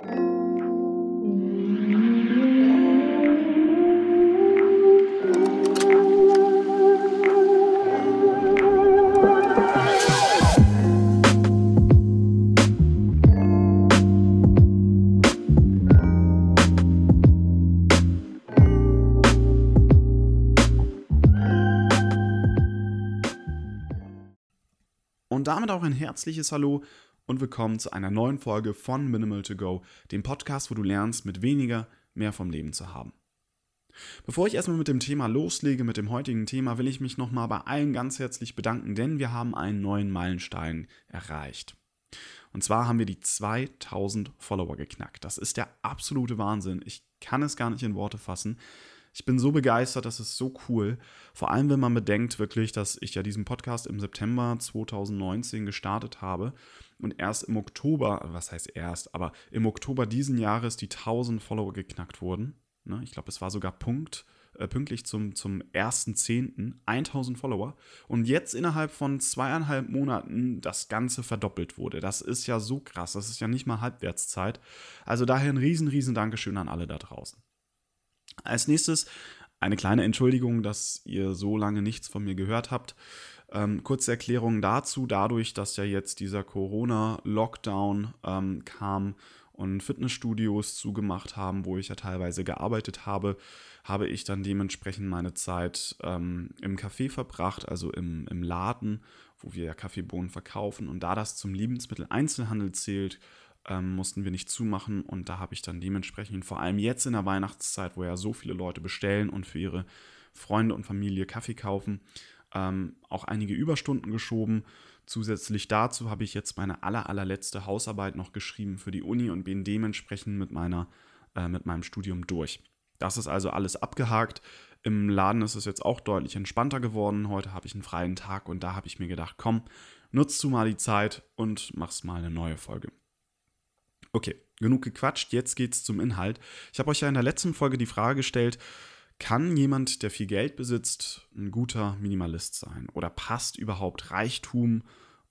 Und damit auch ein herzliches Hallo und willkommen zu einer neuen Folge von Minimal to Go, dem Podcast, wo du lernst, mit weniger mehr vom Leben zu haben. Bevor ich erstmal mit dem Thema loslege, mit dem heutigen Thema, will ich mich nochmal bei allen ganz herzlich bedanken, denn wir haben einen neuen Meilenstein erreicht. Und zwar haben wir die 2000 Follower geknackt. Das ist der absolute Wahnsinn. Ich kann es gar nicht in Worte fassen. Ich bin so begeistert, das ist so cool. Vor allem, wenn man bedenkt wirklich, dass ich ja diesen Podcast im September 2019 gestartet habe und erst im Oktober, was heißt erst, aber im Oktober diesen Jahres die 1000 Follower geknackt wurden. Ne, ich glaube, es war sogar Punkt, äh, pünktlich zum, zum 1.10. 1000 Follower. Und jetzt innerhalb von zweieinhalb Monaten das Ganze verdoppelt wurde. Das ist ja so krass. Das ist ja nicht mal Halbwertszeit. Also daher ein riesen, riesen Dankeschön an alle da draußen. Als nächstes eine kleine Entschuldigung, dass ihr so lange nichts von mir gehört habt. Ähm, kurze Erklärung dazu, dadurch, dass ja jetzt dieser Corona-Lockdown ähm, kam und Fitnessstudios zugemacht haben, wo ich ja teilweise gearbeitet habe, habe ich dann dementsprechend meine Zeit ähm, im Café verbracht, also im, im Laden, wo wir ja Kaffeebohnen verkaufen. Und da das zum Lebensmitteleinzelhandel zählt, ähm, mussten wir nicht zumachen und da habe ich dann dementsprechend, vor allem jetzt in der Weihnachtszeit, wo ja so viele Leute bestellen und für ihre Freunde und Familie Kaffee kaufen, ähm, auch einige Überstunden geschoben. Zusätzlich dazu habe ich jetzt meine aller, allerletzte Hausarbeit noch geschrieben für die Uni und bin dementsprechend mit, meiner, äh, mit meinem Studium durch. Das ist also alles abgehakt. Im Laden ist es jetzt auch deutlich entspannter geworden. Heute habe ich einen freien Tag und da habe ich mir gedacht, komm, nutzt du mal die Zeit und machst mal eine neue Folge. Okay, genug gequatscht, jetzt geht's zum Inhalt. Ich habe euch ja in der letzten Folge die Frage gestellt, kann jemand, der viel Geld besitzt, ein guter Minimalist sein? Oder passt überhaupt Reichtum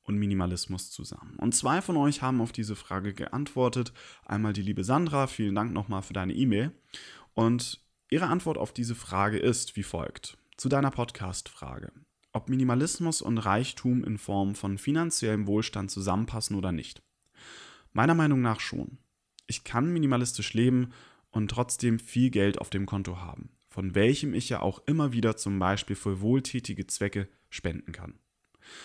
und Minimalismus zusammen? Und zwei von euch haben auf diese Frage geantwortet. Einmal die liebe Sandra, vielen Dank nochmal für deine E-Mail. Und ihre Antwort auf diese Frage ist wie folgt. Zu deiner Podcast-Frage. Ob Minimalismus und Reichtum in Form von finanziellem Wohlstand zusammenpassen oder nicht. Meiner Meinung nach schon. Ich kann minimalistisch leben und trotzdem viel Geld auf dem Konto haben, von welchem ich ja auch immer wieder zum Beispiel für wohltätige Zwecke spenden kann.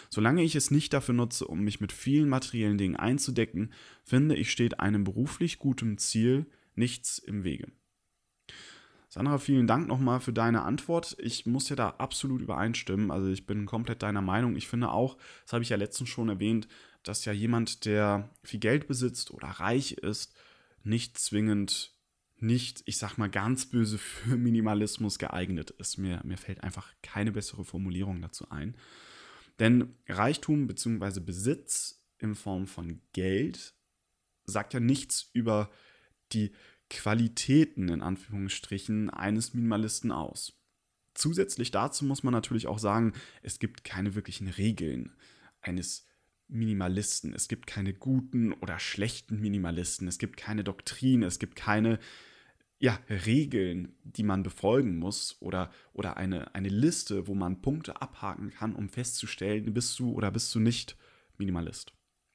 Solange ich es nicht dafür nutze, um mich mit vielen materiellen Dingen einzudecken, finde ich, steht einem beruflich gutem Ziel nichts im Wege. Sandra, vielen Dank nochmal für deine Antwort. Ich muss ja da absolut übereinstimmen. Also ich bin komplett deiner Meinung. Ich finde auch, das habe ich ja letztens schon erwähnt, dass ja jemand, der viel Geld besitzt oder reich ist, nicht zwingend nicht, ich sag mal ganz böse für Minimalismus geeignet ist. Mir, mir fällt einfach keine bessere Formulierung dazu ein. Denn Reichtum bzw. Besitz in Form von Geld sagt ja nichts über die Qualitäten in Anführungsstrichen eines Minimalisten aus. Zusätzlich dazu muss man natürlich auch sagen, es gibt keine wirklichen Regeln eines Minimalisten. Es gibt keine guten oder schlechten Minimalisten. Es gibt keine Doktrin. Es gibt keine ja, Regeln, die man befolgen muss oder, oder eine, eine Liste, wo man Punkte abhaken kann, um festzustellen, bist du oder bist du nicht Minimalist.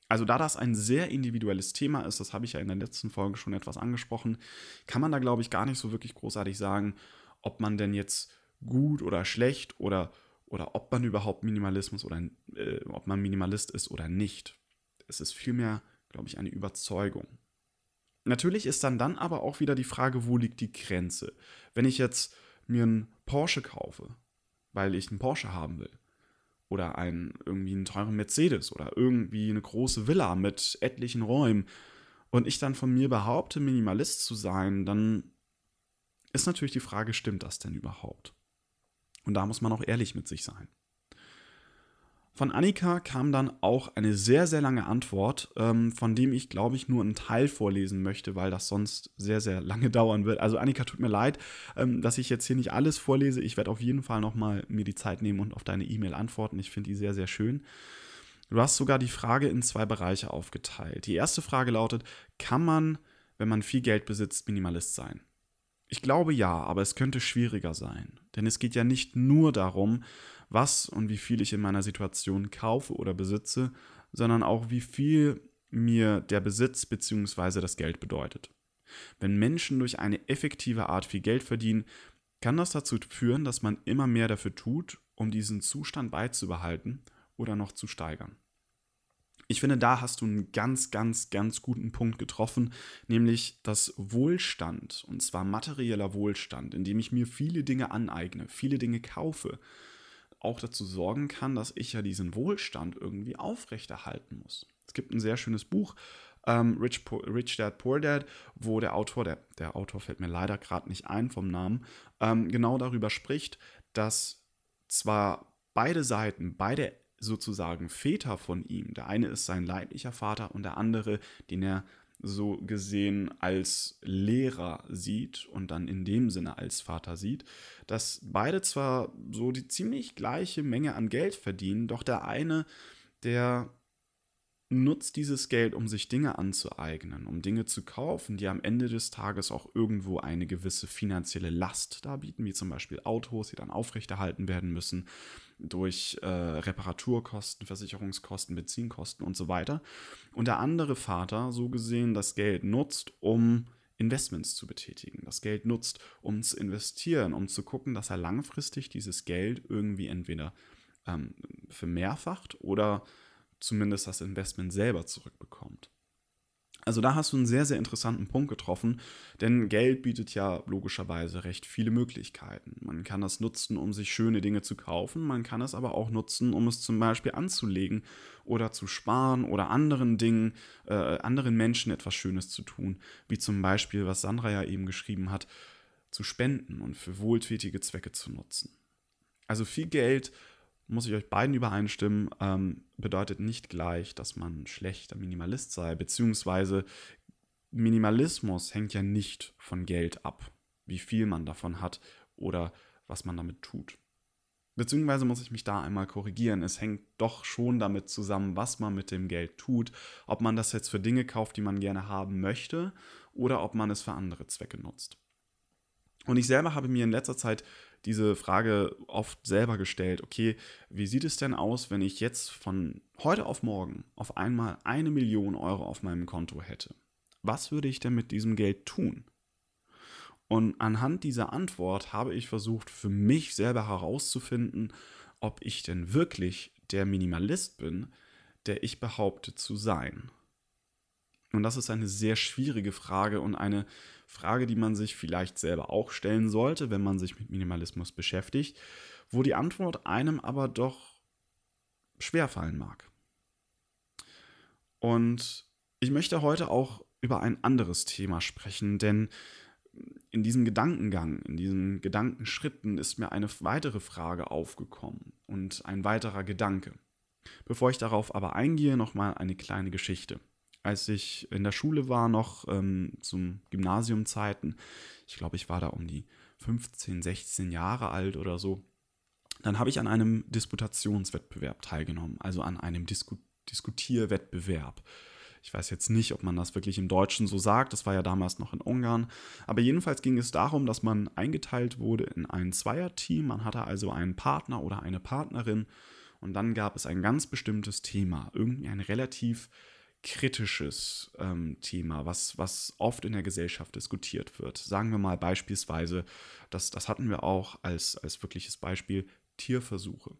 Also da das ein sehr individuelles Thema ist, das habe ich ja in der letzten Folge schon etwas angesprochen, kann man da, glaube ich, gar nicht so wirklich großartig sagen, ob man denn jetzt gut oder schlecht oder oder ob man überhaupt Minimalismus oder äh, ob man Minimalist ist oder nicht. Es ist vielmehr, glaube ich, eine Überzeugung. Natürlich ist dann dann aber auch wieder die Frage, wo liegt die Grenze? Wenn ich jetzt mir einen Porsche kaufe, weil ich einen Porsche haben will, oder einen, irgendwie einen teuren Mercedes oder irgendwie eine große Villa mit etlichen Räumen und ich dann von mir behaupte, Minimalist zu sein, dann ist natürlich die Frage, stimmt das denn überhaupt? Und da muss man auch ehrlich mit sich sein. Von Annika kam dann auch eine sehr, sehr lange Antwort, ähm, von dem ich, glaube ich, nur einen Teil vorlesen möchte, weil das sonst sehr, sehr lange dauern wird. Also Annika, tut mir leid, ähm, dass ich jetzt hier nicht alles vorlese. Ich werde auf jeden Fall nochmal mir die Zeit nehmen und auf deine E-Mail antworten. Ich finde die sehr, sehr schön. Du hast sogar die Frage in zwei Bereiche aufgeteilt. Die erste Frage lautet, kann man wenn man viel Geld besitzt, Minimalist sein? Ich glaube ja, aber es könnte schwieriger sein. Denn es geht ja nicht nur darum, was und wie viel ich in meiner Situation kaufe oder besitze, sondern auch wie viel mir der Besitz bzw. das Geld bedeutet. Wenn Menschen durch eine effektive Art viel Geld verdienen, kann das dazu führen, dass man immer mehr dafür tut, um diesen Zustand beizubehalten oder noch zu steigern. Ich finde, da hast du einen ganz, ganz, ganz guten Punkt getroffen, nämlich dass Wohlstand, und zwar materieller Wohlstand, indem ich mir viele Dinge aneigne, viele Dinge kaufe, auch dazu sorgen kann, dass ich ja diesen Wohlstand irgendwie aufrechterhalten muss. Es gibt ein sehr schönes Buch, ähm, Rich, Rich, Dad, Poor Dad, wo der Autor, der, der Autor fällt mir leider gerade nicht ein vom Namen, ähm, genau darüber spricht, dass zwar beide Seiten, beide sozusagen Väter von ihm. Der eine ist sein leiblicher Vater und der andere, den er so gesehen als Lehrer sieht und dann in dem Sinne als Vater sieht, dass beide zwar so die ziemlich gleiche Menge an Geld verdienen, doch der eine, der nutzt dieses Geld, um sich Dinge anzueignen, um Dinge zu kaufen, die am Ende des Tages auch irgendwo eine gewisse finanzielle Last darbieten, wie zum Beispiel Autos, die dann aufrechterhalten werden müssen durch äh, Reparaturkosten, Versicherungskosten, Benzinkosten und so weiter. Und der andere Vater, so gesehen, das Geld nutzt, um Investments zu betätigen, das Geld nutzt, um zu investieren, um zu gucken, dass er langfristig dieses Geld irgendwie entweder ähm, vermehrfacht oder zumindest das Investment selber zurückbekommt. Also da hast du einen sehr, sehr interessanten Punkt getroffen, denn Geld bietet ja logischerweise recht viele Möglichkeiten. Man kann das nutzen, um sich schöne Dinge zu kaufen, man kann es aber auch nutzen, um es zum Beispiel anzulegen oder zu sparen oder anderen Dingen, äh, anderen Menschen etwas Schönes zu tun, wie zum Beispiel, was Sandra ja eben geschrieben hat, zu spenden und für wohltätige Zwecke zu nutzen. Also viel Geld muss ich euch beiden übereinstimmen, ähm, bedeutet nicht gleich, dass man schlechter Minimalist sei, beziehungsweise Minimalismus hängt ja nicht von Geld ab, wie viel man davon hat oder was man damit tut. Beziehungsweise muss ich mich da einmal korrigieren. Es hängt doch schon damit zusammen, was man mit dem Geld tut. Ob man das jetzt für Dinge kauft, die man gerne haben möchte, oder ob man es für andere Zwecke nutzt. Und ich selber habe mir in letzter Zeit diese Frage oft selber gestellt, okay, wie sieht es denn aus, wenn ich jetzt von heute auf morgen auf einmal eine Million Euro auf meinem Konto hätte? Was würde ich denn mit diesem Geld tun? Und anhand dieser Antwort habe ich versucht, für mich selber herauszufinden, ob ich denn wirklich der Minimalist bin, der ich behaupte zu sein. Und das ist eine sehr schwierige Frage und eine Frage, die man sich vielleicht selber auch stellen sollte, wenn man sich mit Minimalismus beschäftigt, wo die Antwort einem aber doch schwerfallen mag. Und ich möchte heute auch über ein anderes Thema sprechen, denn in diesem Gedankengang, in diesen Gedankenschritten ist mir eine weitere Frage aufgekommen und ein weiterer Gedanke. Bevor ich darauf aber eingehe, nochmal eine kleine Geschichte als ich in der Schule war, noch ähm, zum Gymnasiumzeiten, ich glaube, ich war da um die 15, 16 Jahre alt oder so, dann habe ich an einem Disputationswettbewerb teilgenommen, also an einem Disku Diskutierwettbewerb. Ich weiß jetzt nicht, ob man das wirklich im Deutschen so sagt, das war ja damals noch in Ungarn. Aber jedenfalls ging es darum, dass man eingeteilt wurde in ein Zweierteam. Man hatte also einen Partner oder eine Partnerin und dann gab es ein ganz bestimmtes Thema, irgendwie ein relativ kritisches ähm, Thema, was, was oft in der Gesellschaft diskutiert wird. Sagen wir mal beispielsweise, das, das hatten wir auch als, als wirkliches Beispiel, Tierversuche.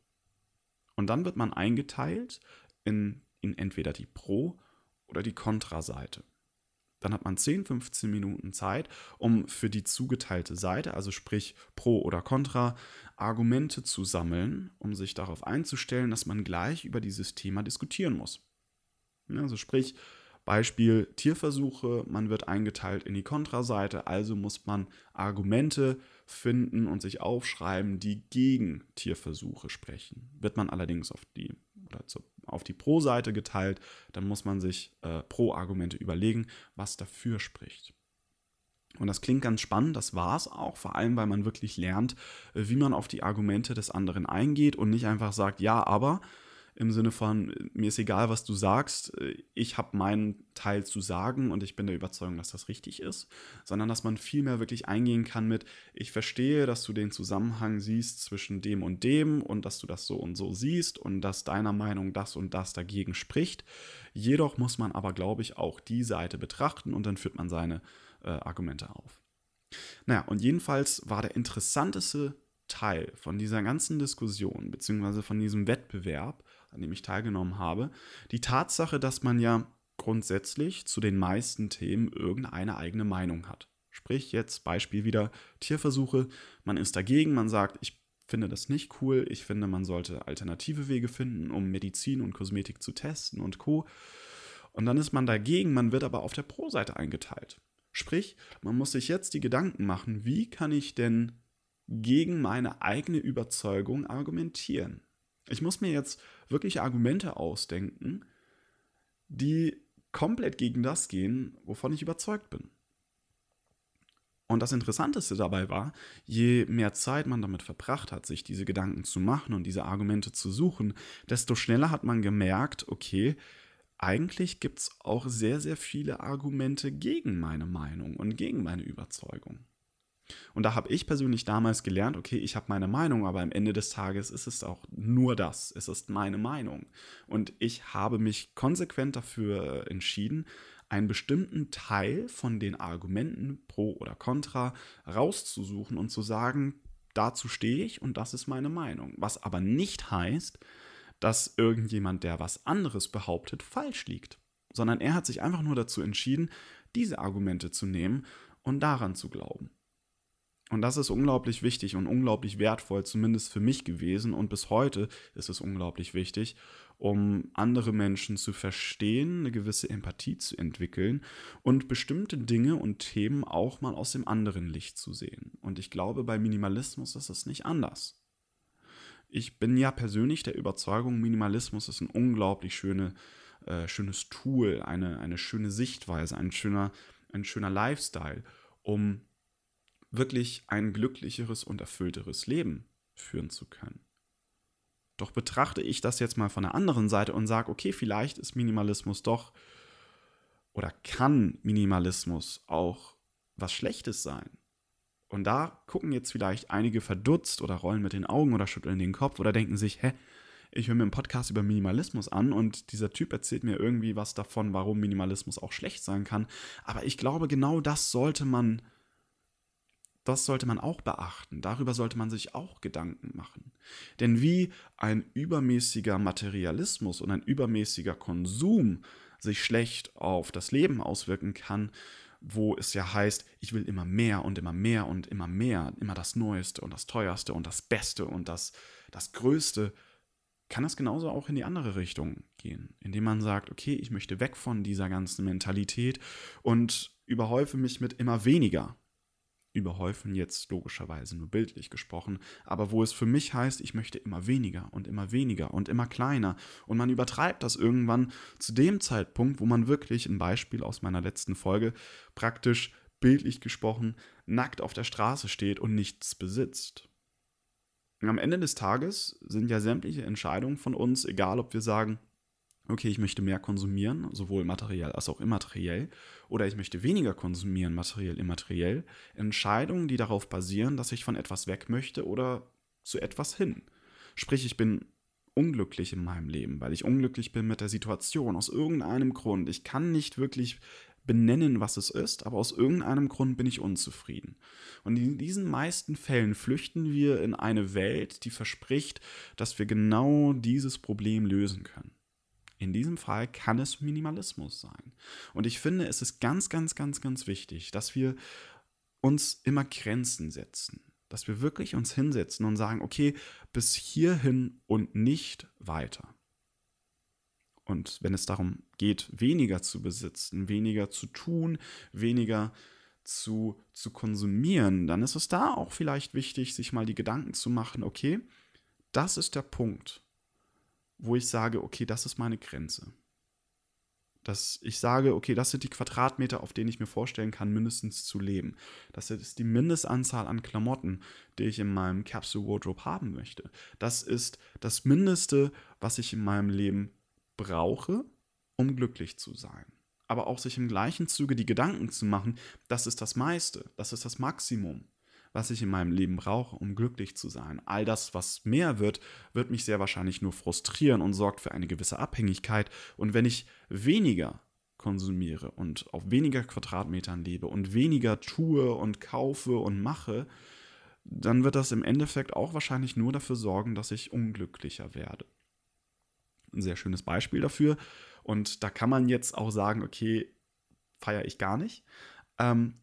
Und dann wird man eingeteilt in, in entweder die Pro- oder die Kontraseite. Dann hat man 10, 15 Minuten Zeit, um für die zugeteilte Seite, also sprich Pro oder Contra, Argumente zu sammeln, um sich darauf einzustellen, dass man gleich über dieses Thema diskutieren muss. Also sprich, Beispiel Tierversuche, man wird eingeteilt in die Kontraseite, also muss man Argumente finden und sich aufschreiben, die gegen Tierversuche sprechen. Wird man allerdings auf die, oder zu, auf die Pro-Seite geteilt, dann muss man sich äh, Pro-Argumente überlegen, was dafür spricht. Und das klingt ganz spannend, das war es auch, vor allem weil man wirklich lernt, wie man auf die Argumente des anderen eingeht und nicht einfach sagt, ja, aber, im Sinne von, mir ist egal, was du sagst, ich habe meinen Teil zu sagen und ich bin der Überzeugung, dass das richtig ist, sondern dass man vielmehr wirklich eingehen kann mit, ich verstehe, dass du den Zusammenhang siehst zwischen dem und dem und dass du das so und so siehst und dass deiner Meinung das und das dagegen spricht. Jedoch muss man aber, glaube ich, auch die Seite betrachten und dann führt man seine äh, Argumente auf. Naja, und jedenfalls war der interessanteste Teil von dieser ganzen Diskussion, beziehungsweise von diesem Wettbewerb, an dem ich teilgenommen habe, die Tatsache, dass man ja grundsätzlich zu den meisten Themen irgendeine eigene Meinung hat. Sprich jetzt Beispiel wieder Tierversuche, man ist dagegen, man sagt, ich finde das nicht cool, ich finde, man sollte alternative Wege finden, um Medizin und Kosmetik zu testen und co. Und dann ist man dagegen, man wird aber auf der Pro-Seite eingeteilt. Sprich, man muss sich jetzt die Gedanken machen, wie kann ich denn gegen meine eigene Überzeugung argumentieren? Ich muss mir jetzt wirklich Argumente ausdenken, die komplett gegen das gehen, wovon ich überzeugt bin. Und das Interessanteste dabei war, je mehr Zeit man damit verbracht hat, sich diese Gedanken zu machen und diese Argumente zu suchen, desto schneller hat man gemerkt, okay, eigentlich gibt es auch sehr, sehr viele Argumente gegen meine Meinung und gegen meine Überzeugung. Und da habe ich persönlich damals gelernt, okay, ich habe meine Meinung, aber am Ende des Tages ist es auch nur das. Es ist meine Meinung. Und ich habe mich konsequent dafür entschieden, einen bestimmten Teil von den Argumenten pro oder contra rauszusuchen und zu sagen, dazu stehe ich und das ist meine Meinung. Was aber nicht heißt, dass irgendjemand, der was anderes behauptet, falsch liegt, sondern er hat sich einfach nur dazu entschieden, diese Argumente zu nehmen und daran zu glauben. Und das ist unglaublich wichtig und unglaublich wertvoll, zumindest für mich gewesen. Und bis heute ist es unglaublich wichtig, um andere Menschen zu verstehen, eine gewisse Empathie zu entwickeln und bestimmte Dinge und Themen auch mal aus dem anderen Licht zu sehen. Und ich glaube, bei Minimalismus ist es nicht anders. Ich bin ja persönlich der Überzeugung, Minimalismus ist ein unglaublich schöne, äh, schönes Tool, eine, eine schöne Sichtweise, ein schöner, ein schöner Lifestyle, um wirklich ein glücklicheres und erfüllteres Leben führen zu können. Doch betrachte ich das jetzt mal von der anderen Seite und sage, okay, vielleicht ist Minimalismus doch oder kann Minimalismus auch was Schlechtes sein. Und da gucken jetzt vielleicht einige verdutzt oder rollen mit den Augen oder schütteln den Kopf oder denken sich, hä, ich höre mir einen Podcast über Minimalismus an und dieser Typ erzählt mir irgendwie was davon, warum Minimalismus auch schlecht sein kann. Aber ich glaube, genau das sollte man das sollte man auch beachten. Darüber sollte man sich auch Gedanken machen. Denn wie ein übermäßiger Materialismus und ein übermäßiger Konsum sich schlecht auf das Leben auswirken kann, wo es ja heißt, ich will immer mehr und immer mehr und immer mehr, immer das Neueste und das Teuerste und das Beste und das, das Größte, kann das genauso auch in die andere Richtung gehen, indem man sagt, okay, ich möchte weg von dieser ganzen Mentalität und überhäufe mich mit immer weniger überhäufen jetzt logischerweise nur bildlich gesprochen, aber wo es für mich heißt, ich möchte immer weniger und immer weniger und immer kleiner und man übertreibt das irgendwann zu dem Zeitpunkt, wo man wirklich, ein Beispiel aus meiner letzten Folge, praktisch bildlich gesprochen nackt auf der Straße steht und nichts besitzt. am Ende des Tages sind ja sämtliche Entscheidungen von uns, egal ob wir sagen, okay, ich möchte mehr konsumieren, sowohl materiell als auch immateriell, oder ich möchte weniger konsumieren, materiell, immateriell, Entscheidungen, die darauf basieren, dass ich von etwas weg möchte oder zu etwas hin. Sprich, ich bin unglücklich in meinem Leben, weil ich unglücklich bin mit der Situation, aus irgendeinem Grund. Ich kann nicht wirklich benennen, was es ist, aber aus irgendeinem Grund bin ich unzufrieden. Und in diesen meisten Fällen flüchten wir in eine Welt, die verspricht, dass wir genau dieses Problem lösen können. In diesem Fall kann es Minimalismus sein. Und ich finde, es ist ganz, ganz, ganz, ganz wichtig, dass wir uns immer Grenzen setzen. Dass wir wirklich uns hinsetzen und sagen, okay, bis hierhin und nicht weiter. Und wenn es darum geht, weniger zu besitzen, weniger zu tun, weniger zu, zu konsumieren, dann ist es da auch vielleicht wichtig, sich mal die Gedanken zu machen, okay, das ist der Punkt, wo ich sage, okay, das ist meine Grenze. Dass ich sage, okay, das sind die Quadratmeter, auf denen ich mir vorstellen kann, mindestens zu leben. Das ist die Mindestanzahl an Klamotten, die ich in meinem Capsule Wardrobe haben möchte. Das ist das Mindeste, was ich in meinem Leben brauche, um glücklich zu sein. Aber auch sich im gleichen Zuge die Gedanken zu machen, das ist das meiste, das ist das Maximum was ich in meinem Leben brauche, um glücklich zu sein. All das, was mehr wird, wird mich sehr wahrscheinlich nur frustrieren und sorgt für eine gewisse Abhängigkeit. Und wenn ich weniger konsumiere und auf weniger Quadratmetern lebe und weniger tue und kaufe und mache, dann wird das im Endeffekt auch wahrscheinlich nur dafür sorgen, dass ich unglücklicher werde. Ein sehr schönes Beispiel dafür. Und da kann man jetzt auch sagen, okay, feiere ich gar nicht. Ähm,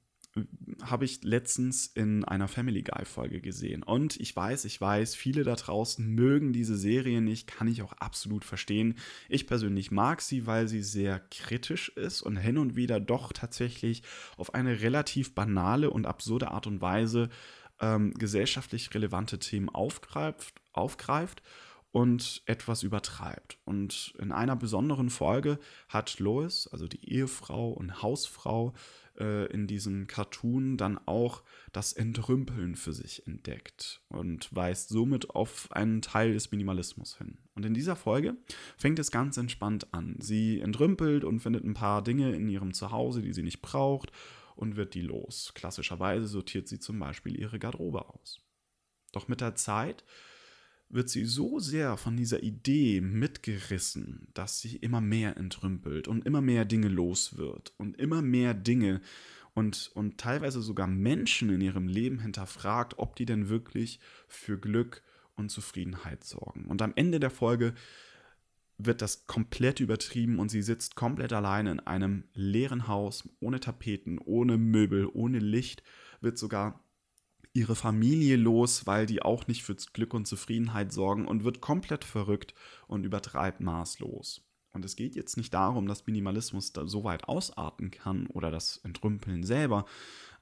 habe ich letztens in einer Family Guy Folge gesehen. Und ich weiß, ich weiß, viele da draußen mögen diese Serie nicht, kann ich auch absolut verstehen. Ich persönlich mag sie, weil sie sehr kritisch ist und hin und wieder doch tatsächlich auf eine relativ banale und absurde Art und Weise ähm, gesellschaftlich relevante Themen aufgreift, aufgreift und etwas übertreibt. Und in einer besonderen Folge hat Lois, also die Ehefrau und Hausfrau, äh, in diesem Cartoon dann auch das Entrümpeln für sich entdeckt und weist somit auf einen Teil des Minimalismus hin. Und in dieser Folge fängt es ganz entspannt an. Sie entrümpelt und findet ein paar Dinge in ihrem Zuhause, die sie nicht braucht und wird die los. Klassischerweise sortiert sie zum Beispiel ihre Garderobe aus. Doch mit der Zeit wird sie so sehr von dieser Idee mitgerissen, dass sie immer mehr entrümpelt und immer mehr Dinge los wird und immer mehr Dinge und, und teilweise sogar Menschen in ihrem Leben hinterfragt, ob die denn wirklich für Glück und Zufriedenheit sorgen. Und am Ende der Folge wird das komplett übertrieben und sie sitzt komplett alleine in einem leeren Haus, ohne Tapeten, ohne Möbel, ohne Licht, wird sogar ihre Familie los, weil die auch nicht für Glück und Zufriedenheit sorgen und wird komplett verrückt und übertreibt maßlos. Und es geht jetzt nicht darum, dass Minimalismus da so weit ausarten kann oder das Entrümpeln selber,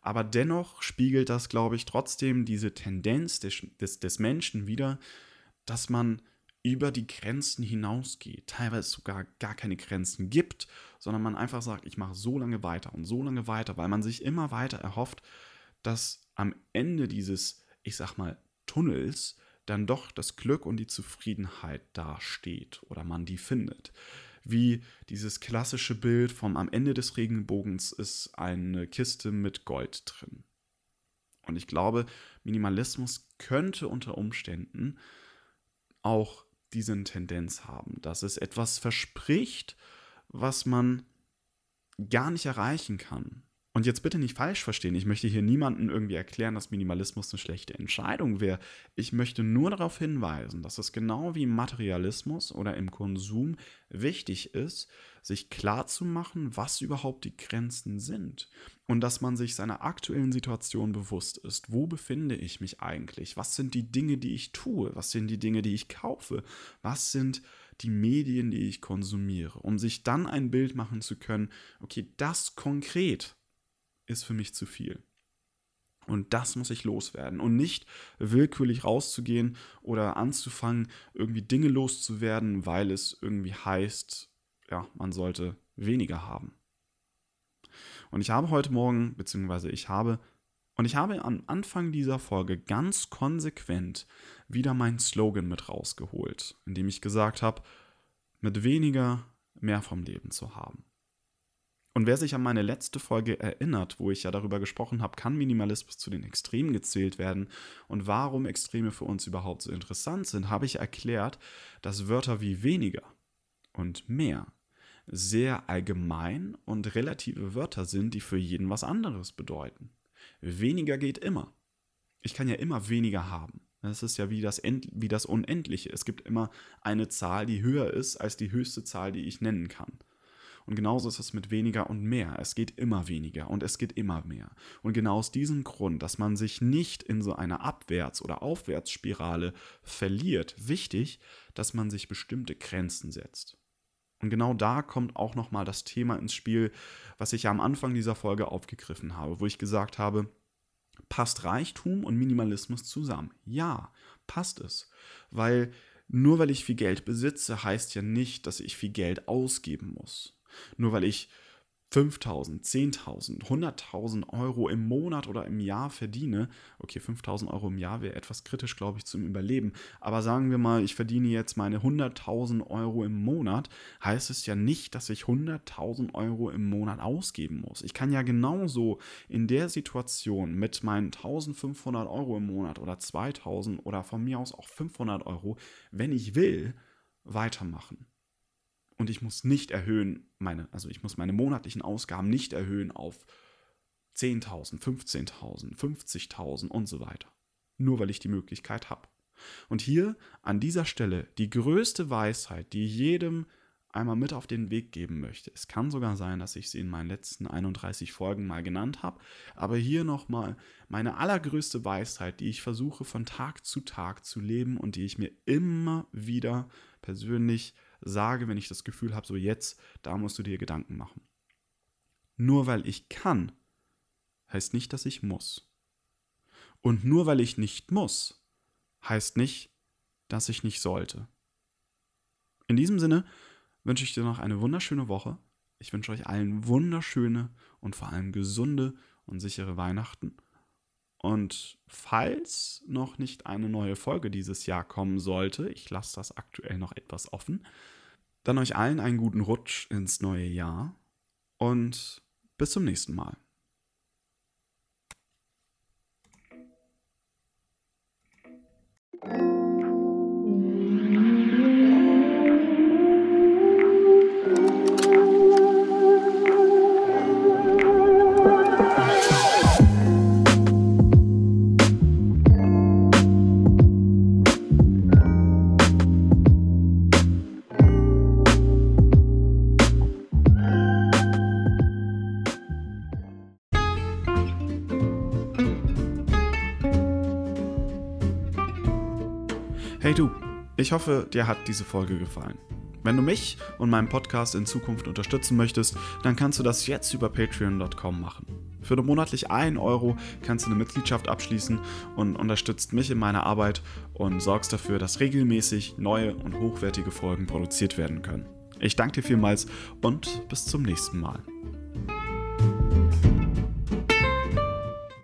aber dennoch spiegelt das, glaube ich, trotzdem diese Tendenz des, des, des Menschen wieder, dass man über die Grenzen hinausgeht, teilweise sogar gar keine Grenzen gibt, sondern man einfach sagt, ich mache so lange weiter und so lange weiter, weil man sich immer weiter erhofft, dass am Ende dieses, ich sag mal, Tunnels dann doch das Glück und die Zufriedenheit dasteht oder man die findet. Wie dieses klassische Bild vom am Ende des Regenbogens ist eine Kiste mit Gold drin. Und ich glaube, Minimalismus könnte unter Umständen auch diese Tendenz haben, dass es etwas verspricht, was man gar nicht erreichen kann. Und jetzt bitte nicht falsch verstehen, ich möchte hier niemandem irgendwie erklären, dass Minimalismus eine schlechte Entscheidung wäre. Ich möchte nur darauf hinweisen, dass es genau wie im Materialismus oder im Konsum wichtig ist, sich klarzumachen, was überhaupt die Grenzen sind. Und dass man sich seiner aktuellen Situation bewusst ist. Wo befinde ich mich eigentlich? Was sind die Dinge, die ich tue? Was sind die Dinge, die ich kaufe? Was sind die Medien, die ich konsumiere? Um sich dann ein Bild machen zu können, okay, das konkret ist für mich zu viel. Und das muss ich loswerden. Und nicht willkürlich rauszugehen oder anzufangen, irgendwie Dinge loszuwerden, weil es irgendwie heißt, ja, man sollte weniger haben. Und ich habe heute Morgen, beziehungsweise ich habe, und ich habe am Anfang dieser Folge ganz konsequent wieder meinen Slogan mit rausgeholt, indem ich gesagt habe, mit weniger mehr vom Leben zu haben. Und wer sich an meine letzte Folge erinnert, wo ich ja darüber gesprochen habe, kann Minimalismus zu den Extremen gezählt werden und warum Extreme für uns überhaupt so interessant sind, habe ich erklärt, dass Wörter wie weniger und mehr sehr allgemein und relative Wörter sind, die für jeden was anderes bedeuten. Weniger geht immer. Ich kann ja immer weniger haben. Das ist ja wie das, wie das Unendliche. Es gibt immer eine Zahl, die höher ist als die höchste Zahl, die ich nennen kann. Und genauso ist es mit weniger und mehr. Es geht immer weniger und es geht immer mehr. Und genau aus diesem Grund, dass man sich nicht in so einer Abwärts- oder Aufwärtsspirale verliert, wichtig, dass man sich bestimmte Grenzen setzt. Und genau da kommt auch nochmal das Thema ins Spiel, was ich ja am Anfang dieser Folge aufgegriffen habe, wo ich gesagt habe, passt Reichtum und Minimalismus zusammen? Ja, passt es. Weil nur weil ich viel Geld besitze, heißt ja nicht, dass ich viel Geld ausgeben muss. Nur weil ich 5000, 10.000, 100.000 Euro im Monat oder im Jahr verdiene, okay, 5.000 Euro im Jahr wäre etwas kritisch, glaube ich, zum Überleben, aber sagen wir mal, ich verdiene jetzt meine 100.000 Euro im Monat, heißt es ja nicht, dass ich 100.000 Euro im Monat ausgeben muss. Ich kann ja genauso in der Situation mit meinen 1.500 Euro im Monat oder 2.000 oder von mir aus auch 500 Euro, wenn ich will, weitermachen und ich muss nicht erhöhen, meine, also ich muss meine monatlichen Ausgaben nicht erhöhen auf 10.000, 15.000, 50.000 und so weiter. Nur weil ich die Möglichkeit habe. Und hier an dieser Stelle die größte Weisheit, die jedem einmal mit auf den Weg geben möchte. Es kann sogar sein, dass ich sie in meinen letzten 31 Folgen mal genannt habe, aber hier nochmal meine allergrößte Weisheit, die ich versuche von Tag zu Tag zu leben und die ich mir immer wieder persönlich sage, wenn ich das Gefühl habe, so jetzt, da musst du dir Gedanken machen. Nur weil ich kann, heißt nicht, dass ich muss. Und nur weil ich nicht muss, heißt nicht, dass ich nicht sollte. In diesem Sinne wünsche ich dir noch eine wunderschöne Woche. Ich wünsche euch allen wunderschöne und vor allem gesunde und sichere Weihnachten. Und falls noch nicht eine neue Folge dieses Jahr kommen sollte, ich lasse das aktuell noch etwas offen, dann euch allen einen guten Rutsch ins neue Jahr und bis zum nächsten Mal. Ich hoffe, dir hat diese Folge gefallen. Wenn du mich und meinen Podcast in Zukunft unterstützen möchtest, dann kannst du das jetzt über patreon.com machen. Für monatlich 1 Euro kannst du eine Mitgliedschaft abschließen und unterstützt mich in meiner Arbeit und sorgst dafür, dass regelmäßig neue und hochwertige Folgen produziert werden können. Ich danke dir vielmals und bis zum nächsten Mal.